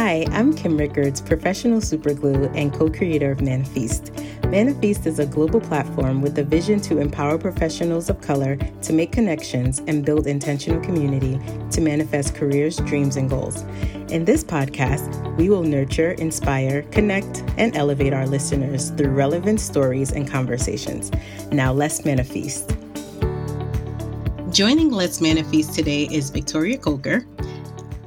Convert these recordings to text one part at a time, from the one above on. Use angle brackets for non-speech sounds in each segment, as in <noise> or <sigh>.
Hi, I'm Kim Rickards, professional superglue and co creator of Manifest. Manifest is a global platform with a vision to empower professionals of color to make connections and build intentional community to manifest careers, dreams, and goals. In this podcast, we will nurture, inspire, connect, and elevate our listeners through relevant stories and conversations. Now, let's manifest. Joining Let's Manifest today is Victoria Coker.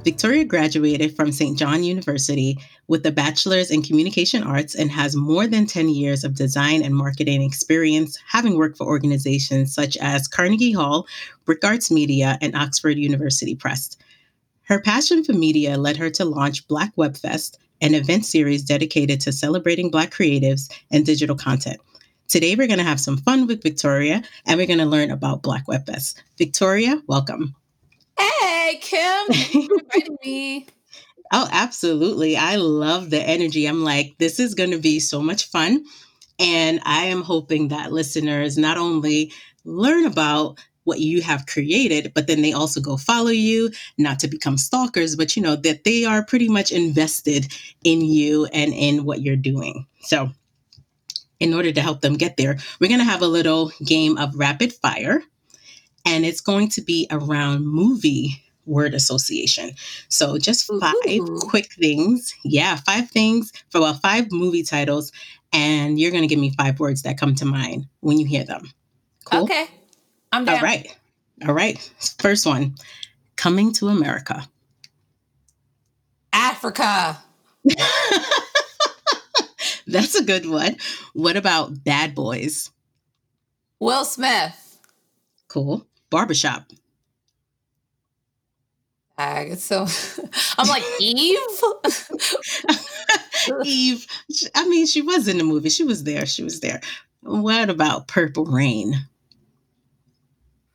Victoria graduated from St. John University with a bachelor's in communication arts and has more than 10 years of design and marketing experience, having worked for organizations such as Carnegie Hall, Brick Arts Media, and Oxford University Press. Her passion for media led her to launch Black Web Fest, an event series dedicated to celebrating Black creatives and digital content. Today, we're going to have some fun with Victoria and we're going to learn about Black Web Fest. Victoria, welcome. Hey, Kim, <laughs> inviting me. Oh, absolutely. I love the energy. I'm like, this is going to be so much fun. And I am hoping that listeners not only learn about what you have created, but then they also go follow you, not to become stalkers, but you know, that they are pretty much invested in you and in what you're doing. So, in order to help them get there, we're going to have a little game of rapid fire and it's going to be around movie word association. So just five Ooh. quick things. Yeah, five things for well, five movie titles, and you're going to give me five words that come to mind when you hear them. Cool? Okay, I'm down. All right, all right. First one, Coming to America. Africa. <laughs> That's a good one. What about Bad Boys? Will Smith. Cool barbershop? So <laughs> I'm like Eve. <laughs> Eve. I mean, she was in the movie. She was there. She was there. What about Purple Rain?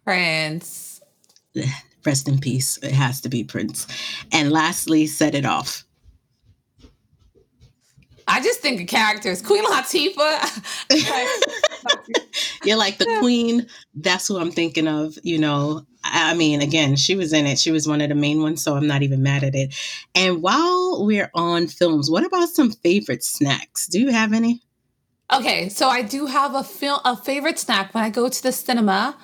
Prince. Rest in peace. It has to be Prince. And lastly, Set It Off. I just think of characters. Queen Latifah. <laughs> You're like the queen. That's who I'm thinking of. You know, I mean, again, she was in it. She was one of the main ones, so I'm not even mad at it. And while we're on films, what about some favorite snacks? Do you have any? Okay, so I do have a film, a favorite snack when I go to the cinema.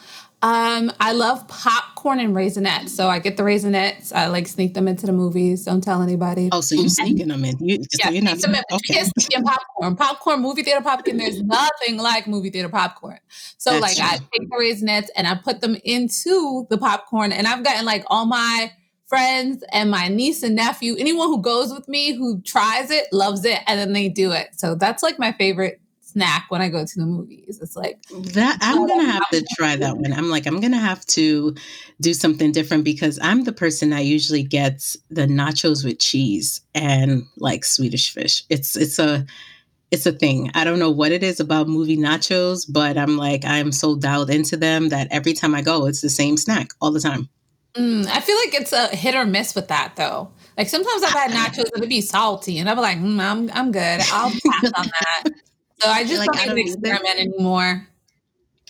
Um, I love popcorn and Raisinets. So I get the Raisinets. I like sneak them into the movies. Don't tell anybody. Oh, so you're <laughs> sneaking them in? You, yeah, you're not them in, okay. sneaking popcorn. Popcorn, movie theater popcorn. There's <laughs> nothing like movie theater popcorn. So That's like true. I take the Raisinets and I put them into the popcorn, and I've gotten like all my friends and my niece and nephew, anyone who goes with me who tries it, loves it, and then they do it. So that's like my favorite snack when I go to the movies. It's like that I'm gonna have to try that one. I'm like, I'm gonna have to do something different because I'm the person that usually gets the nachos with cheese and like Swedish fish. It's it's a it's a thing. I don't know what it is about movie nachos, but I'm like, I'm so dialed into them that every time I go, it's the same snack all the time. Mm, I feel like it's a hit or miss with that though. Like sometimes I've had nachos and it'd be salty, and I'm like, mm, I'm I'm good. I'll pass on that. <laughs> So I just like, don't even experiment anymore.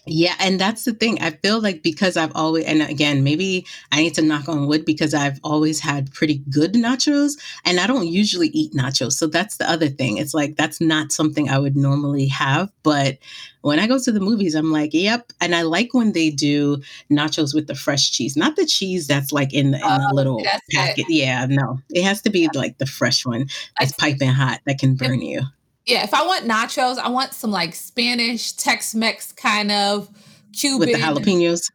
Yeah, and that's the thing. I feel like because I've always, and again, maybe I need to knock on wood because I've always had pretty good nachos, and I don't usually eat nachos. So that's the other thing. It's like that's not something I would normally have, but when I go to the movies, I'm like, yep. And I like when they do nachos with the fresh cheese, not the cheese that's like in the, in the oh, little packet. It. Yeah, no, it has to be yeah. like the fresh one that's piping hot that can burn you yeah, if I want nachos, I want some like Spanish Tex-Mex kind of Cuban with the jalapenos.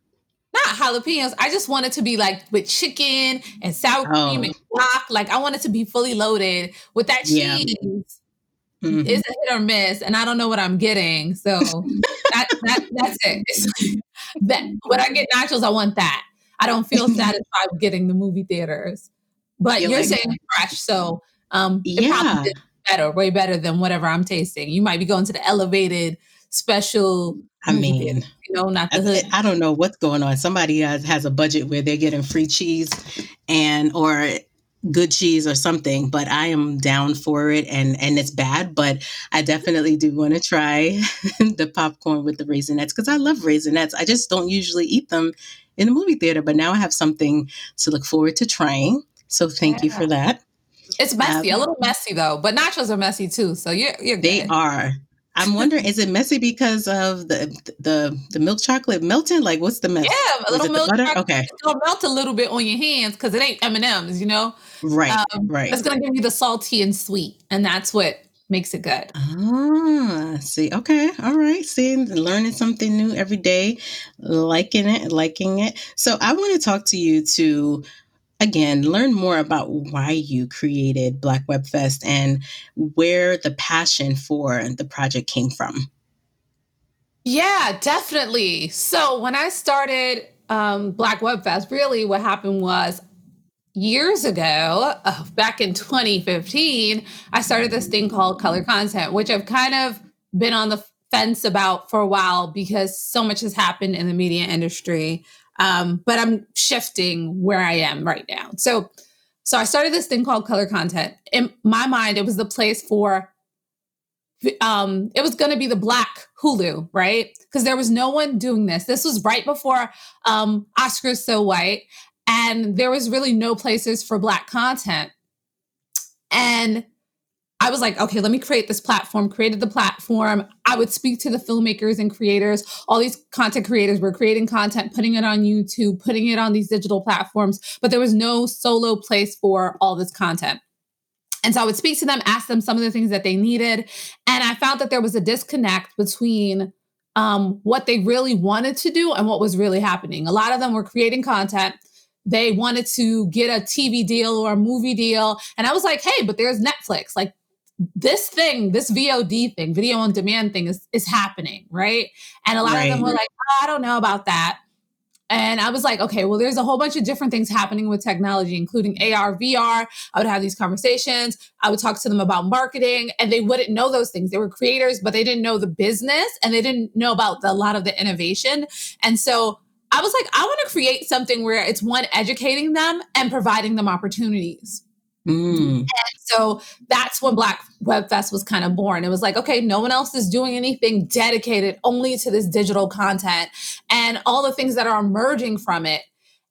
Not jalapenos. I just want it to be like with chicken and sour cream oh. and guac. Like I want it to be fully loaded with that cheese. Yeah. Mm-hmm. It's a hit or miss, and I don't know what I'm getting. So <laughs> that, that that's it. that when I get nachos, I want that. I don't feel <laughs> satisfied with getting the movie theaters. But you're, like, saying fresh, so um, yeah better, way better than whatever I'm tasting. You might be going to the elevated special. I mean, you know, not the hood. I, I don't know what's going on. Somebody has, has a budget where they're getting free cheese and or good cheese or something but i am down for it and and it's bad but i definitely do want to try <laughs> the popcorn with the raisinets because i love raisinets i just don't usually eat them in the movie theater but now i have something to look forward to trying so thank yeah. you for that It's messy, um, a little messy though, but nachos are messy too. So you're, you're good. They are. I'm wondering, is it messy because of the the the milk chocolate melting? Like, what's the mess? Yeah, a little milk chocolate. Okay, it's gonna melt a little bit on your hands because it ain't M and M's, you know. Right, um, right. It's gonna give you the salty and sweet, and that's what makes it good. Ah, see, okay, all right. See, learning something new every day, liking it, liking it. So I want to talk to you to again learn more about why you created Black Web Fest and where the passion for the project came from. Yeah, definitely. So when I started um, Black Web Fest, really what happened was years ago, uh, back in 2015, I started this thing called color content, which I've kind of been on the fence about for a while because so much has happened in the media industry. Um, but I'm shifting where I am right now. So, so I started this thing called color content. In my mind, it was the place for um it was going to be the black hulu right because there was no one doing this this was right before um oscars so white and there was really no places for black content and i was like okay let me create this platform created the platform i would speak to the filmmakers and creators all these content creators were creating content putting it on youtube putting it on these digital platforms but there was no solo place for all this content and so I would speak to them, ask them some of the things that they needed. And I found that there was a disconnect between um, what they really wanted to do and what was really happening. A lot of them were creating content, they wanted to get a TV deal or a movie deal. And I was like, hey, but there's Netflix. Like this thing, this VOD thing, video on demand thing is, is happening, right? And a lot right. of them were like, oh, I don't know about that. And I was like, okay, well, there's a whole bunch of different things happening with technology, including AR, VR. I would have these conversations. I would talk to them about marketing, and they wouldn't know those things. They were creators, but they didn't know the business and they didn't know about the, a lot of the innovation. And so I was like, I want to create something where it's one, educating them and providing them opportunities. Mm. And so that's when Black Web Fest was kind of born. It was like, okay, no one else is doing anything dedicated only to this digital content and all the things that are emerging from it.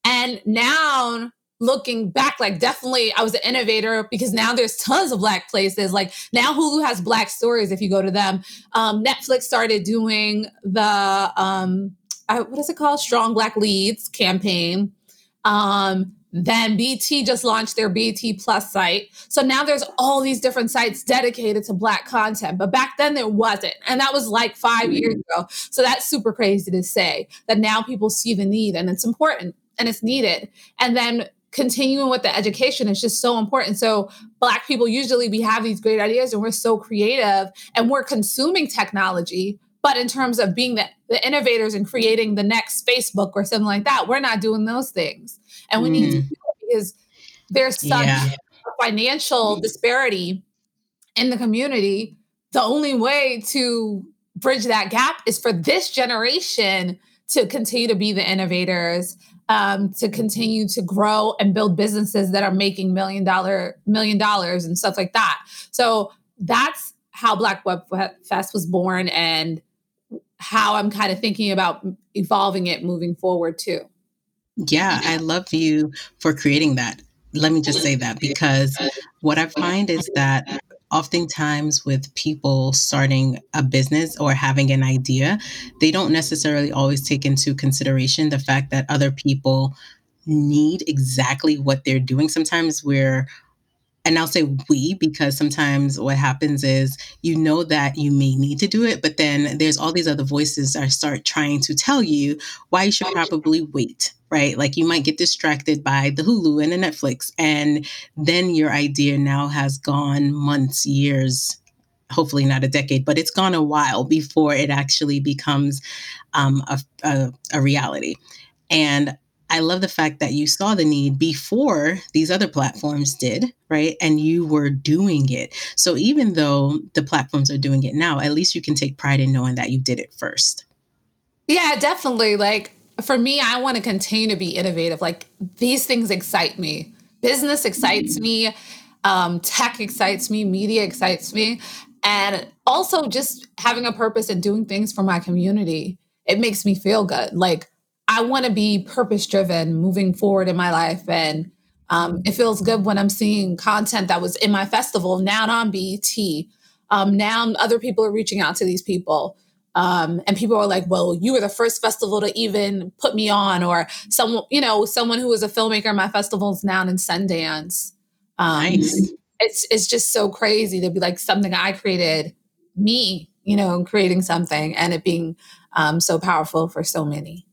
And now looking back, like definitely I was an innovator because now there's tons of black places. Like now Hulu has black stories if you go to them. Um, Netflix started doing the um, I, what is it called? Strong Black Leads campaign. Um, then BET just launched their BET Plus site. So now there's all these different sites dedicated to Black content. But back then there wasn't. And that was like five years mm-hmm. ago. So that's super crazy to say that now people see the need and it's important and it's needed. And then continuing with the education is just so important. So Black people usually we have these great ideas and we're so creative and we're consuming technology. But in terms of being the, the innovators and creating the next Facebook or something like that, we're not doing those things and we mm. need to mm. do it because there's such yeah. financial disparity in the community. The only way to bridge that gap is for this generation to continue to be the innovators, um, to continue to grow and build businesses that are making million dollar million dollars and stuff like that. So that's how Black Web Fest was born and how I'm kind of thinking about evolving it moving forward too. Yeah, I love you for creating that. Let me just say that because what I find is that oftentimes with people starting a business or having an idea, they don't necessarily always take into consideration the fact that other people need exactly what they're doing. Sometimes we're and I'll say we because sometimes what happens is you know that you may need to do it, but then there's all these other voices that start trying to tell you why you should probably wait, right? Like you might get distracted by the Hulu and the Netflix, and then your idea now has gone months, years, hopefully not a decade, but it's gone a while before it actually becomes um, a, a, a reality. And I love the fact that you saw the need before these other platforms did, right? And you were doing it. So even though the platforms are doing it now, at least you can take pride in knowing that you did it first. Yeah, definitely. Like for me, I want to continue to be innovative. Like these things excite me. Business excites mm-hmm. me. Um, tech excites me. Media excites me. And also just having a purpose and doing things for my community. It makes me feel good. Like I want to be purpose driven moving forward in my life and Um, it feels good when I'm seeing content that was in my festival now on BET. Um, now other people are reaching out to these people. Um, and people are like, well, you were the first festival to even put me on, or someone, you know, someone who was a filmmaker in my festivals now in Sundance. Um, nice. It's it's just so crazy to be like something I created, me, you know, creating something and it being um, so powerful for so many.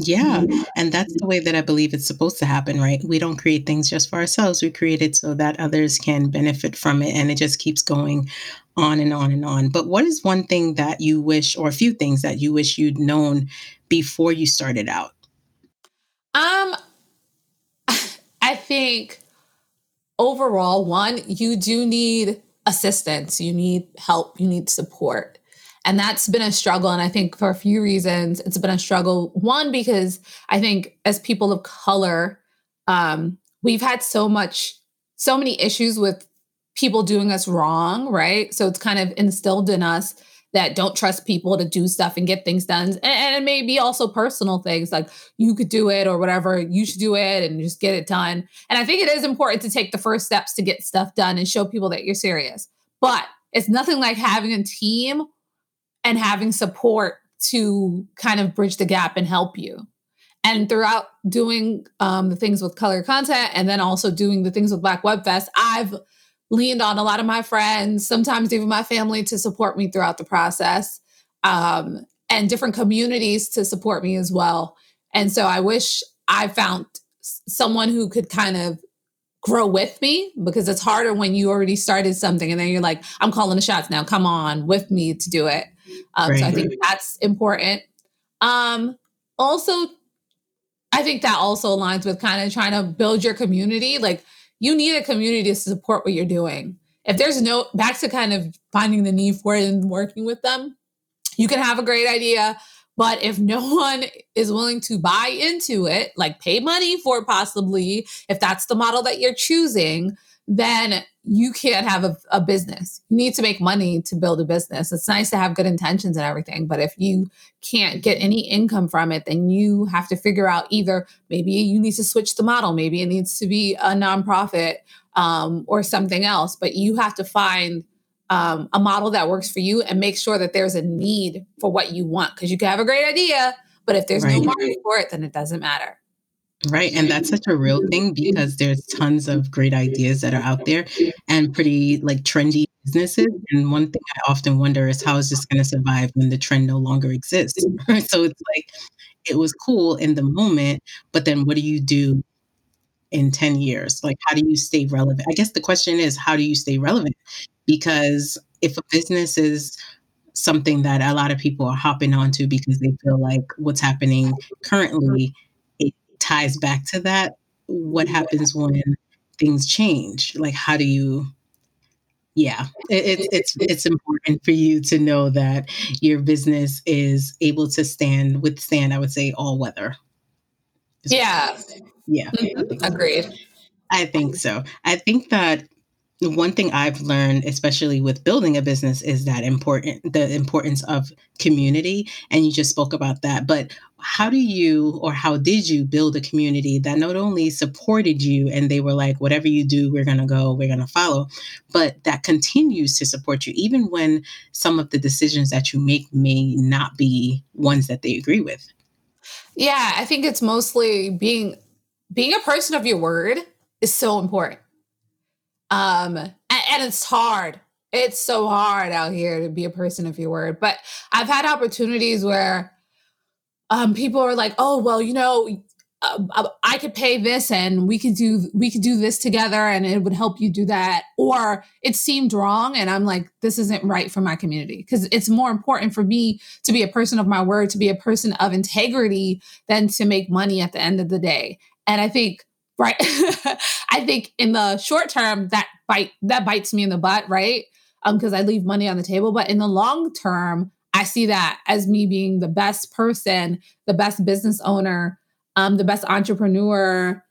Yeah. And that's the way that I believe it's supposed to happen, right? We don't create things just for ourselves. We create it so that others can benefit from it. And it just keeps going on and on and on. But what is one thing that you wish, or a few things that you wish you'd known before you started out? Um, <sighs> I think overall, one, you do need assistance, you need help, you need support. And that's been a struggle. And I think for a few reasons, it's been a struggle. One, because I think as people of color, um, we've had so much, so many issues with people doing us wrong, right? So it's kind of instilled in us that don't trust people to do stuff and get things done. And, and, it may be also personal things like you could do it or whatever, you should do it and just get it done. And I think it is important to take the first steps to get stuff done and show people that you're serious. But it's nothing like having a team and having support to kind of bridge the gap and help you. And throughout doing um, the things with color content and then also doing the things with Black Web Fest, I've leaned on a lot of my friends, sometimes even my family to support me throughout the process, um, and different communities to support me as well. And so I wish I found someone who could kind of grow with me because it's harder when you already started something and then you're like, I'm calling the shots now, come on with me to do it. Um, right. So I think that's important. Um, also, I think that also aligns with kind of trying to build your community. Like, you need a community to support what you're doing. If there's no, back to kind of finding the need for it and working with them, you can have a great idea. But if no <laughs> one is willing to buy into it, like pay money for it, possibly, if that's the model that you're choosing, then you can't have a, a, business. You need to make money to build a business. It's nice to have good intentions and everything, but if you can't get any income from it, then you have to figure out either maybe you need to switch the model, maybe it needs to be a nonprofit um, or something else, but you have to find um, a model that works for you and make sure that there's a need for what you want because you can have a great idea, but if there's right. no market for it, then it doesn't matter. Right. And that's such a real thing because there's tons of great ideas that are out there and pretty like trendy businesses. And one thing I often wonder is how is this going to survive when the trend no longer exists? <laughs> so it's like it was cool in the moment, but then what do you do in 10 years? Like, how do you stay relevant? I guess the question is, how do you stay relevant? Because if a business is something that a lot of people are hopping onto because they feel like what's happening currently ties back to that. What happens when things change? Like, how do you? Yeah, it, it, it's it's important for you to know that your business is able to stand withstand. I would say all weather. Yeah. Yeah. Mm-hmm. Agreed. I think so. I think that one thing I've learned, especially with building a business, is that important the importance of community. And you just spoke about that. But how do you or how did you build a community that not only supported you and they were like, whatever you do, we're gonna go, we're gonna follow, but that continues to support you, even when some of the decisions that you make may not be ones that they agree with? Yeah, I think it's mostly being being a person of your word is so important um, and, and it's hard. It's so hard out here to be a person of your word. But I've had opportunities where um, people are like, "Oh, well, you know, uh, I could pay this and we could do we could do this together and it would help you do that or it seemed wrong and I'm like this isn't right for my community because it's more important for me to be a person of my word to be a person of integrity than to make money at the end of the day and I think right. <laughs> I think in the short term that bite that bites me in the butt right? Um because i leave money on the table but in the long term i see that as me being the best person the best business owner um the best entrepreneur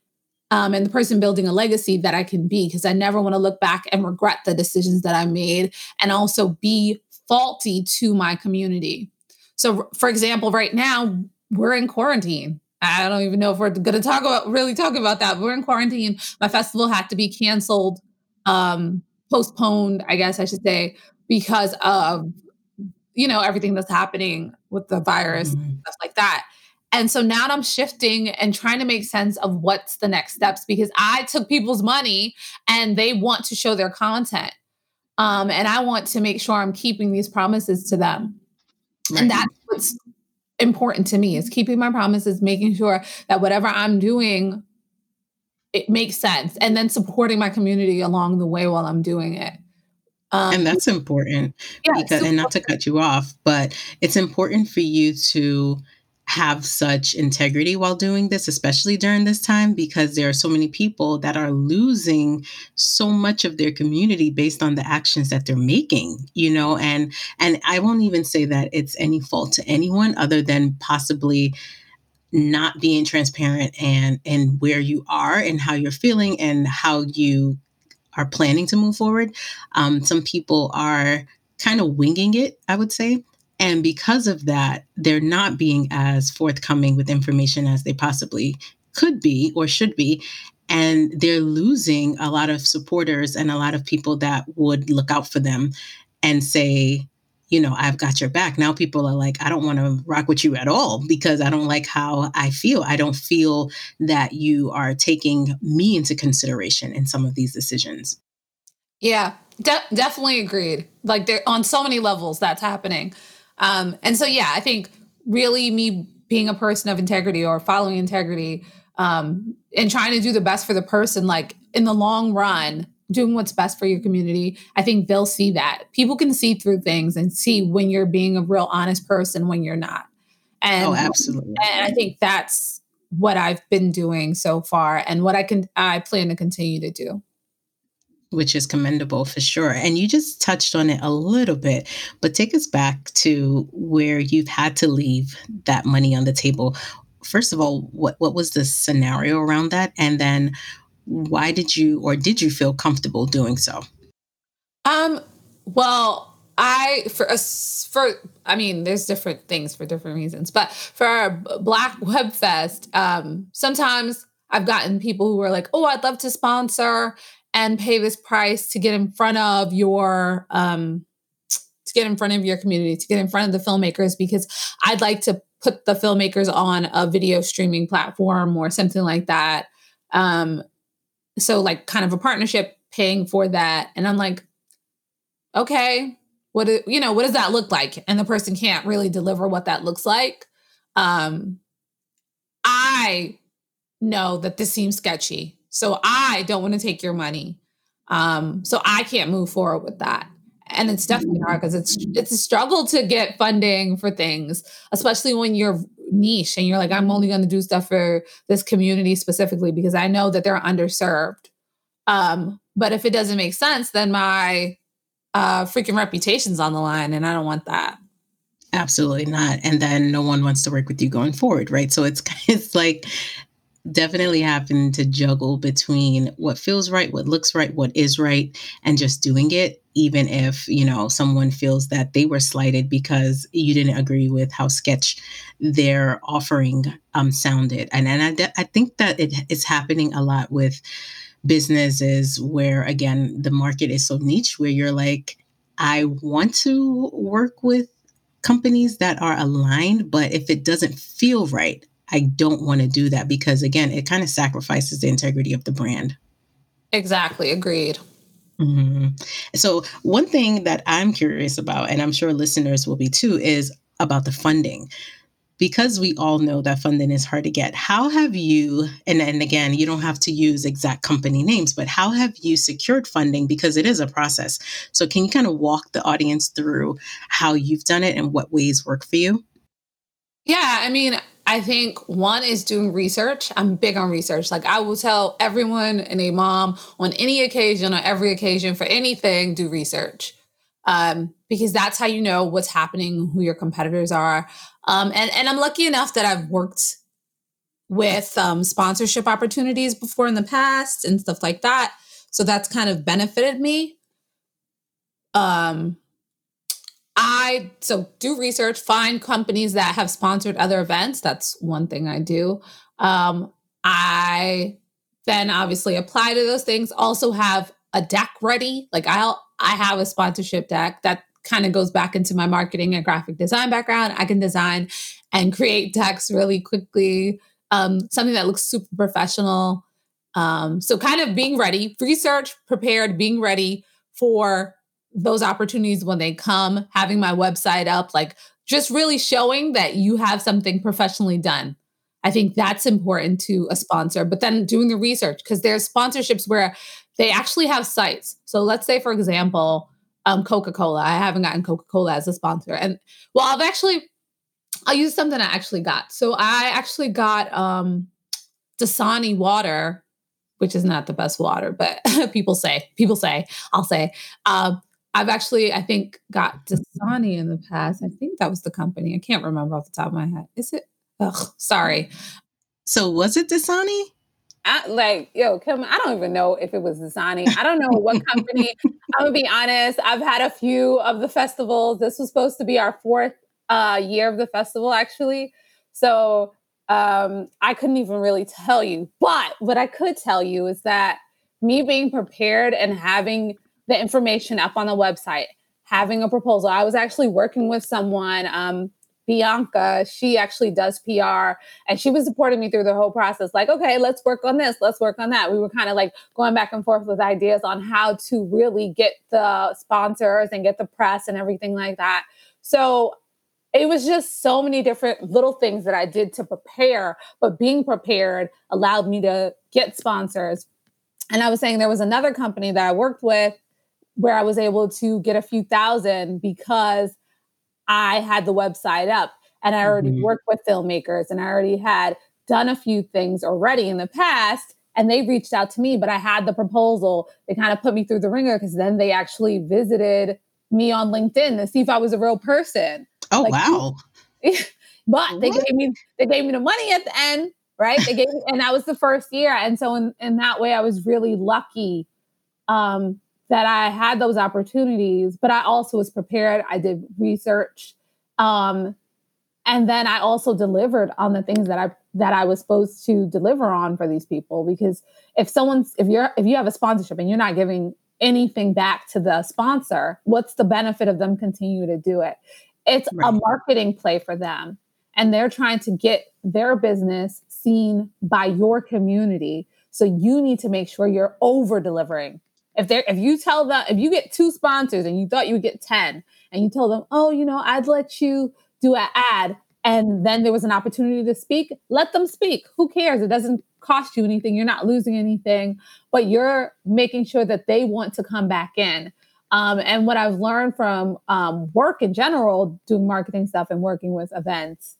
um, and the person building a legacy that I can be, because I never want to look back and regret the decisions that I made and also be faulty to my community. So, for example, right now we're in quarantine I don't even know if we're going to talk about really talk about that. We're in quarantine. My festival had to be canceled, um, postponed, I guess I should say, because of you know everything that's happening with the virus mm-hmm. and stuff like that. And so now I'm shifting and trying to make sense of what's the next steps because I took people's money and they want to show their content. Um, and I want to make sure I'm keeping these promises to them. Right. And that's what's important to me is keeping my promises, making sure that whatever I'm doing, it makes sense, and then supporting my community along the way while I'm doing it. Um, and that's important yeah, because, and not to cut you off, but it's important for you to have such integrity while doing this, especially during this time, because there are so many people that are losing so much of their community based on the actions that they're making, you know, and and I won't even say that it's any fault to anyone other than possibly not being transparent and and where you are and how you're feeling and how you are planning to move forward. Um, some people are kind of winging it, I would say. And because of that, they're not being as forthcoming with information as they possibly could be or should be. And they're losing a lot of supporters and a lot of people that would look out for them and say, you know, I've got your back. Now people are like, I don't want to rock with you at all because I don't like how I feel. I don't feel that you are taking me into consideration in some of these decisions. Yeah, de- definitely agreed. Like there on so many levels that's happening. Um, and so, yeah, I think really me being a person of integrity or following integrity um, and trying to do the best for the person, like in the long run, doing what's best for your community, I think they'll see that. People can see through things and see when you're being a real honest person when you're not. And, oh, absolutely. And I think that's what I've been doing so far and what I can I plan to continue to do which is commendable for sure. And you just touched on it a little bit, but take us back to where you've had to leave that money on the table. First of all, what, what was the scenario around that? And then why did you or did you feel comfortable doing so? Um, well, I for us for I mean, there's different things for different reasons, but for Black <laughs> Web Fest, um, sometimes I've gotten people who are like, "Oh, I'd love to sponsor," and pay this price to get in front of your um, to get in front of your community, to get in front of the filmmakers, because I'd like to put the filmmakers on a video streaming platform or something like that. Um, so like kind of a partnership paying for that. And I'm like, okay, what you know, what does that look like? And the person can't really deliver what that looks like. Um, I know that this seems sketchy. So I don't want to take your money. Um, so I can't move forward with that. And it's definitely hard because it's it's a struggle to get funding for things, especially when you're niche and you're like, I'm only going to do stuff for this community specifically because I know that they're underserved. Um, but if it doesn't make sense, then my uh, freaking reputation's on the line, and I don't want that. Absolutely not. And then no one wants to work with you going forward, right? So it's <laughs> it's like definitely having to juggle between what feels right, what looks right, what is right, and just doing it, even if, you know, someone feels that they were slighted because you didn't agree with how sketch their offering um, sounded. And, and I, de- I think that it is happening a lot with businesses where, again, the market is so niche where you're like, I want to work with companies that are aligned, but if it doesn't feel right, I don't want to do that because, again, it kind of sacrifices the integrity of the brand. Exactly. Agreed. Mm-hmm. So, one thing that I'm curious about, and I'm sure listeners will be too, is about the funding. Because we all know that funding is hard to get, how have you, and, and again, you don't have to use exact company names, but how have you secured funding? Because it is a process. So, can you kind of walk the audience through how you've done it and what ways work for you? Yeah, I mean, I think one is doing research. I'm big on research. Like I will tell everyone and a mom on any occasion or every occasion for anything, do research. Um, because that's how you know what's happening, who your competitors are. Um, and, and I'm lucky enough that I've worked with um, sponsorship opportunities before in the past and stuff like that. So that's kind of benefited me. Um, I so do research, find companies that have sponsored other events. That's one thing I do. Um, I then obviously apply to those things. Also have a deck ready. Like I'll I have a sponsorship deck that kind of goes back into my marketing and graphic design background. I can design and create decks really quickly. Um, something that looks super professional. Um, so kind of being ready, research, prepared, being ready for those opportunities when they come, having my website up, like just really showing that you have something professionally done. I think that's important to a sponsor, but then doing the research because there's sponsorships where they actually have sites. So let's say, for example, um, Coca Cola. I haven't gotten Coca Cola as a sponsor, and well, I've actually I'll use something I actually got. So I actually got um, Dasani water, which is not the best water, but <laughs> people say people say I'll say. Um, I've actually, I think, got Dasani in the past. I think that was the company. I can't remember off the top of my head. Is it? Ugh, sorry. So was it Dasani? I, like, yo, Kim, I don't even know if it was Dasani. I don't know what company. <laughs> I'm gonna be honest. I've had a few of the festivals. This was supposed to be our fourth uh, year of the festival, actually. So um, I couldn't even really tell you. But what I could tell you is that me being prepared and having the information up on the website, having a proposal. I was actually working with someone, um, Bianca, she actually does PR and she was supporting me through the whole process. Like, okay, let's work on this, let's work on that. We were kind of like going back and forth with ideas on how to really get the sponsors and get the press and everything like that. So it was just so many different little things that I did to prepare, but being prepared allowed me to get sponsors. And I was saying there was another company that I worked with where I was able to get a few thousand because I had the website up and I already mm-hmm. worked with filmmakers and I already had done a few things already in the past and they reached out to me but I had the proposal. They kind of put me through the ringer because then they actually visited me on LinkedIn to see if I was a real person. Oh like, wow. <laughs> but they what? gave me they gave me the money at the end right? They gave me, and that was the first year. And so in, in that way I was really lucky. Um that I had those opportunities, but I also was prepared. I did research. Um, and then I also delivered on the things that I that I was supposed to deliver on for these people because if someone's if you're if you have a sponsorship and you're not giving anything back to the sponsor, what's the benefit of them continue to do it? It's right. a marketing play for them and they're trying to get their business seen by your community. So you need to make sure you're over delivering if they if you tell them if you get two sponsors and you thought you would get 10 and you tell them, "Oh, you know, I'd let you do an ad." And then there was an opportunity to speak, let them speak. Who cares? It doesn't cost you anything. You're not losing anything, but you're making sure that they want to come back in. Um, and what I've learned from um, work in general, doing marketing stuff and working with events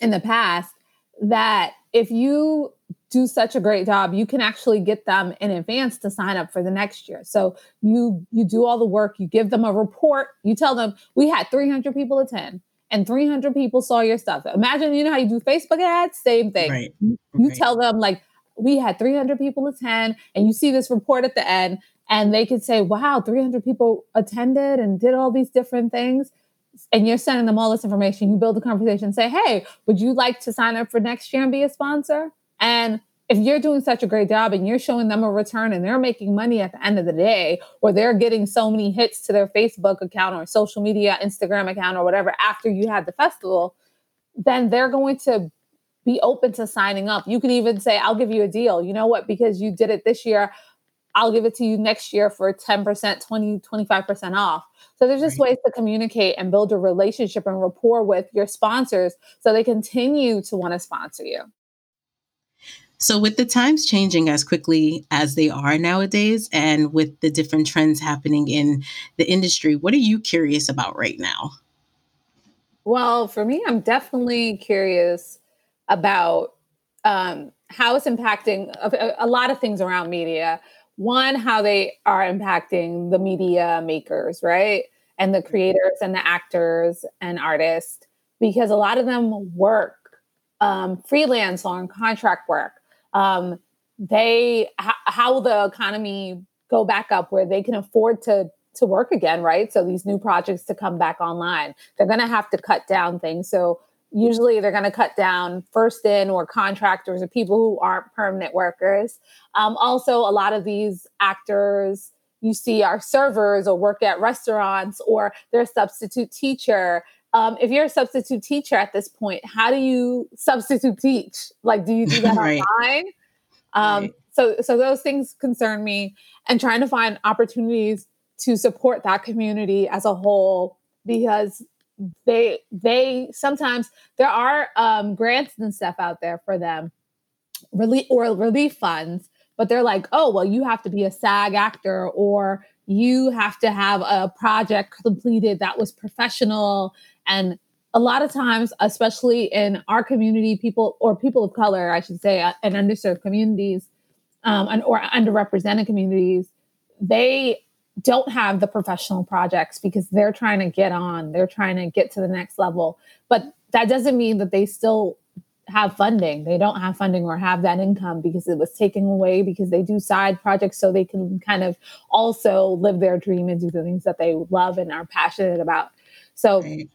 in the past, that if you do such a great job you can actually get them in advance to sign up for the next year. So you you do all the work you give them a report you tell them we had 300 people attend and 300 people saw your stuff. Imagine you know how you do facebook ads? Same thing. Right. you right. tell them like we had 300 people attend and you see this report at the end and they could say wow 300 people attended and did all these different things. And you're sending them all this information. You build a conversation say hey would you like to sign up for next year and be a sponsor and if you're doing such a great job and you're showing them a return and they're making money at the end of the day, or they're getting so many hits to their Facebook account or social media, Instagram account, or whatever after you had the festival, then they're going to be open to signing up. You can even say, I'll give you a deal. You know what? Because you did it this year, I'll give it to you next year for 10%, 20, 25% off. So there's just right. ways to communicate and build a relationship and rapport with your sponsors so they continue to want to sponsor you. So, with the times changing as quickly as they are nowadays, and with the different trends happening in the industry, what are you curious about right now? Well, for me, I'm definitely curious about um, how it's impacting a, a lot of things around media. One, how they are impacting the media makers, right? And the creators and the actors and artists, because a lot of them work um, freelance on contract work um, they h- how will the economy go back up where they can afford to to work again, right? So these new projects to come back online, they're going to have to cut down things. So usually they're going to cut down first in or contractors or people who aren't permanent workers. Um, also, a lot of these actors you see are servers or work at restaurants or they're a substitute teacher. Um, if you're a substitute teacher at this point, how do you substitute teach? Like, do you do that <laughs> right. online? Um, right. So, so those things concern me, and trying to find opportunities to support that community as a whole because they they sometimes there are um, grants and stuff out there for them relief or relief funds but they're like oh well you have to be a sag actor or you have to have a project completed that was professional and a lot of times especially in our community people or people of color i should say uh, and underserved communities um, and, or underrepresented communities they don't have the professional projects because they're trying to get on, they're trying to get to the next level. But that doesn't mean that they still have funding. They don't have funding or have that income because it was taken away because they do side projects so they can kind of also live their dream and do the things that they love and are passionate about. So right.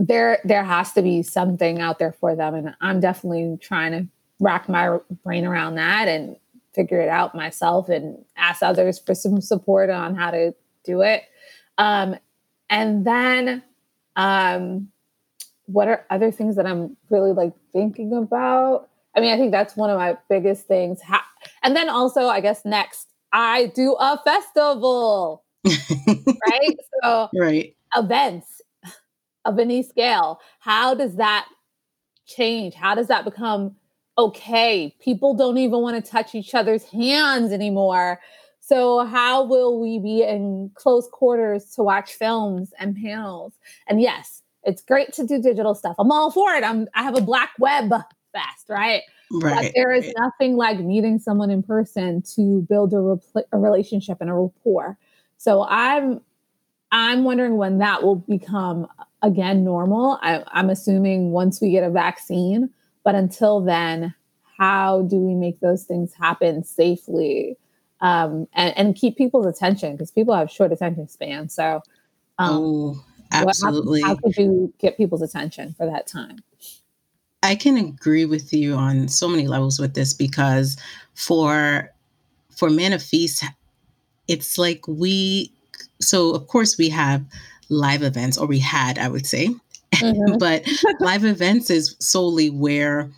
There there has to be something out there for them and I'm definitely trying to rack my brain around that and figure it out myself and ask others for some support on how to do it. Um, and then, um, what are other things that I'm really like thinking about? I mean, I think that's one of my biggest things. and then also, I guess next, I do a festival, <laughs> right? So, right events of any scale. How does that change? How does that become okay. People don't even want to touch each other's hands anymore. So, how will we be in close quarters to watch films and panels? And yes, it's great to do digital stuff. I'm all for it. I'm I have a black web fest, right? Right. But there is nothing like meeting someone in person to build a, repl- a relationship and a rapport. So I'm I'm wondering when that will become again normal. I, I'm assuming once we get a vaccine. But until then, how do we make those things happen safely um, and, and, keep people's attention? Because people have short attention span. So, um, oh, absolutely. What, how, how could you get people's attention for that time? I can agree with you on so many levels with this because for for Manifest, it's like we so of course we have live events or we had, I would say, Mm-hmm. <laughs> but live events is solely where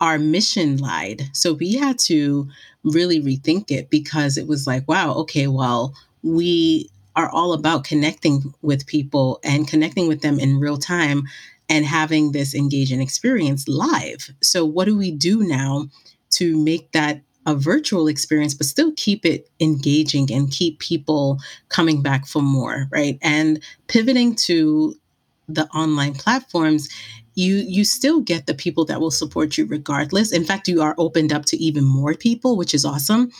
our mission lied. So we had to really rethink it because it was like, wow, okay, well, we are all about connecting with people and connecting with them in real time and having this engaging experience live. So, what do we do now to make that a virtual experience, but still keep it engaging and keep people coming back for more, right? And pivoting to the online platforms you you still get the people that will support you regardless in fact you are opened up to even more people which is awesome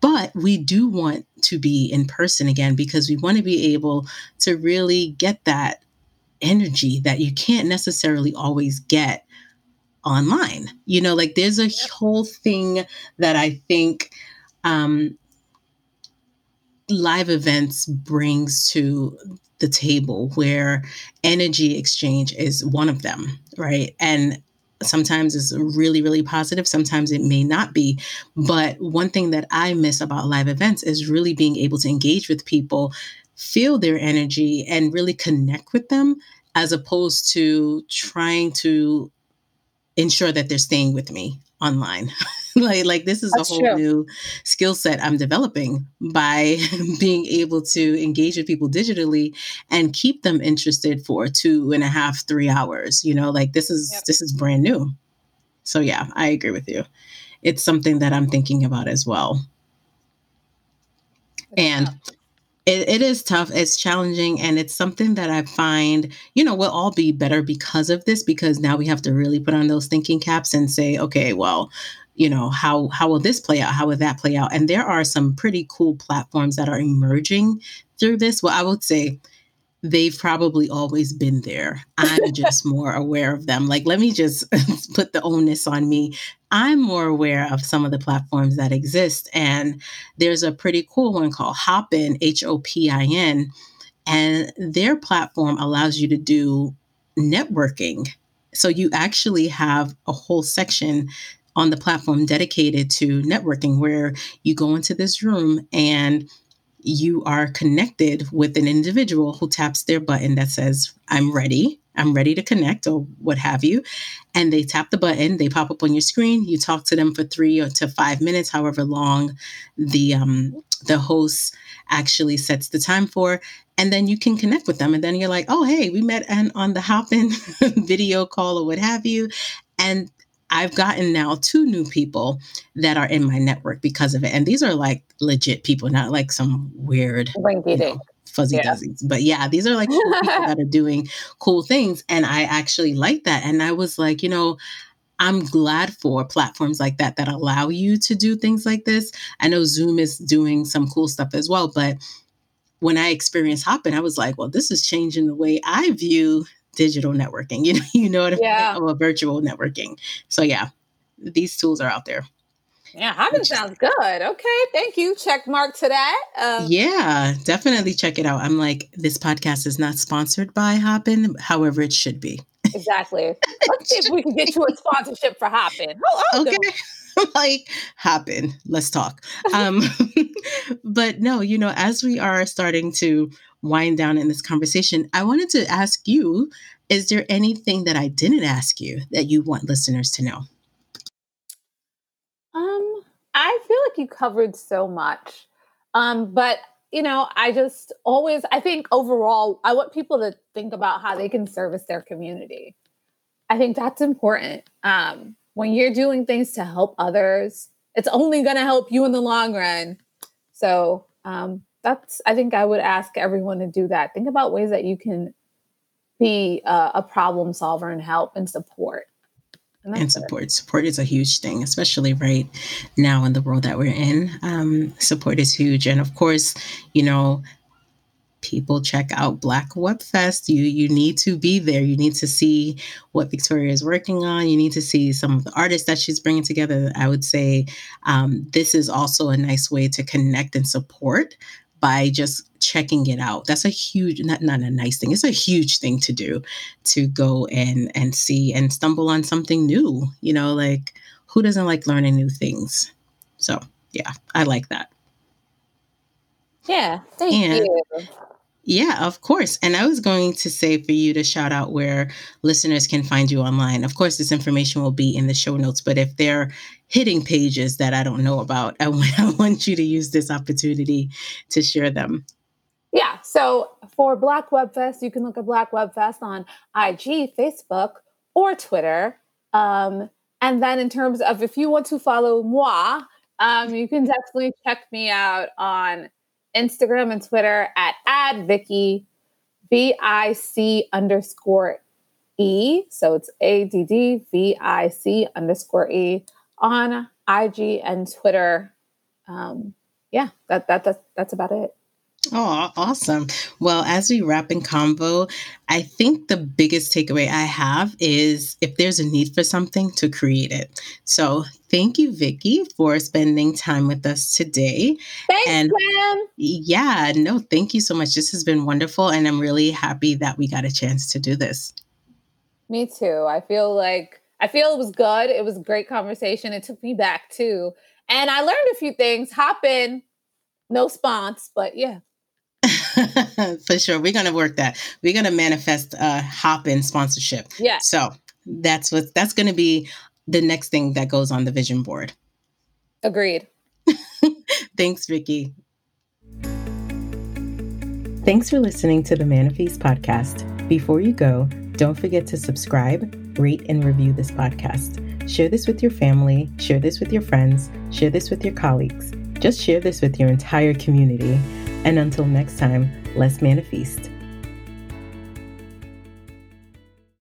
but we do want to be in person again because we want to be able to really get that energy that you can't necessarily always get online you know like there's a whole thing that i think um live events brings to the table where energy exchange is one of them, right? And sometimes it's really, really positive, sometimes it may not be. But one thing that I miss about live events is really being able to engage with people, feel their energy, and really connect with them as opposed to trying to ensure that they're staying with me online. <laughs> like like this is That's a whole true. new skill set I'm developing by <laughs> being able to engage with people digitally and keep them interested for two and a half, three hours. You know, like this is yep. this is brand new. So yeah, I agree with you. It's something that I'm thinking about as well. And it, it is tough it's challenging and it's something that i find you know we'll all be better because of this because now we have to really put on those thinking caps and say okay well you know how how will this play out? How will that play out? And there are some pretty cool platforms that are emerging through this. Well i would say they've probably always been there. I'm just more aware of them. Like, let me just <laughs> put the onus on me. I'm more aware of some of the platforms that exist. And there's a pretty cool one called Hopin, H O P I N. And their platform allows you to do networking. So you actually have a whole section on the platform dedicated to networking where you go into this room and you are connected with an individual who taps their button that says, I'm ready. I'm ready to connect or what have you. And they tap the button, they pop up on your screen. You talk to them for three or to five minutes, however long the um, the host actually sets the time for. And then you can connect with them. And then you're like, oh, hey, we met and on the Hopin <laughs> video call or what have you. And I've gotten now two new people that are in my network because of it. And these are like legit people, not like some weird you know, fuzzy yeah. duzzies. But yeah, these are like people that <laughs> are doing cool things. And I actually like that. And I was like, you know, I'm glad for platforms like that that allow you to do things like this. I know Zoom is doing some cool stuff as well, but when I experienced Hopin, I was like, well, this is changing the way I view digital networking. <laughs> You know, you know what I yeah. mean? Or virtual networking. So yeah, these tools are out there. Yeah, Hopin sounds good. Okay, thank you. Check mark to that. Um, yeah, definitely check it out. I'm like, this podcast is not sponsored by Hopin, however, it should be. Exactly. <laughs> Let's see if we can get you a sponsorship for Hopin. Oh, okay. <laughs> like Hopin. Let's talk. Um, but no, you know, as we are starting to wind down in this conversation, I wanted to ask you is there anything that I didn't ask you that you want listeners to know? Um, I feel like you covered so much. Um, but you know, I just always I think overall I want people to think about how they can service their community. I think that's important. Um, when you're doing things to help others, it's only going to help you in the long run. So, um, that's i think i would ask everyone to do that. Think about ways that you can be a, a problem solver and help and support. And, and support. It. support is a huge thing especially right now in the world that we're in. Um, support is huge. And of course you know people check out black web fest. You you need to be there. You need to see what victoria is working on. You need to see some of the artists that she's bringing together. I would say um, this is also a nice way to connect and support by just checking it out. That's a huge not not a nice thing. It's a huge thing to do to go and and see and stumble on something new. You know, like who doesn't like learning new things? So, yeah, I like that. Yeah, thank and, you. Yeah, of course. And I was going to say for you to shout out where listeners can find you online. Of course, this information will be in the show notes, but if they're hitting pages that I don't know about, <laughs> I want you to use this opportunity to share them. Yeah. So for Black Web Fest, you can look at Black Web Fest on IG, Facebook, or Twitter. Um, and then in terms of if you want to follow moi, um, you can definitely check me out on Instagram and Twitter at add Vicky, V I C underscore E. So it's A D D V I C underscore E on IG and Twitter. Um, yeah, that, that that's that's about it. Oh, awesome. Well, as we wrap in convo, I think the biggest takeaway I have is if there's a need for something to create it. So thank you, Vicky, for spending time with us today. Thanks, and Pam. Yeah, no, thank you so much. This has been wonderful. And I'm really happy that we got a chance to do this. Me too. I feel like I feel it was good. It was a great conversation. It took me back too. And I learned a few things. Hopin, no spons, but yeah. <laughs> For sure. We're gonna work that. We're gonna manifest uh, a Hopin sponsorship. Yeah. So that's what that's gonna be the next thing that goes on the vision board. Agreed. <laughs> Thanks, Vicky. Thanks for listening to the Manifest podcast. Before you go, don't forget to subscribe, rate, and review this podcast. Share this with your family, share this with your friends, share this with your colleagues. Just share this with your entire community. And until next time, let's manifest.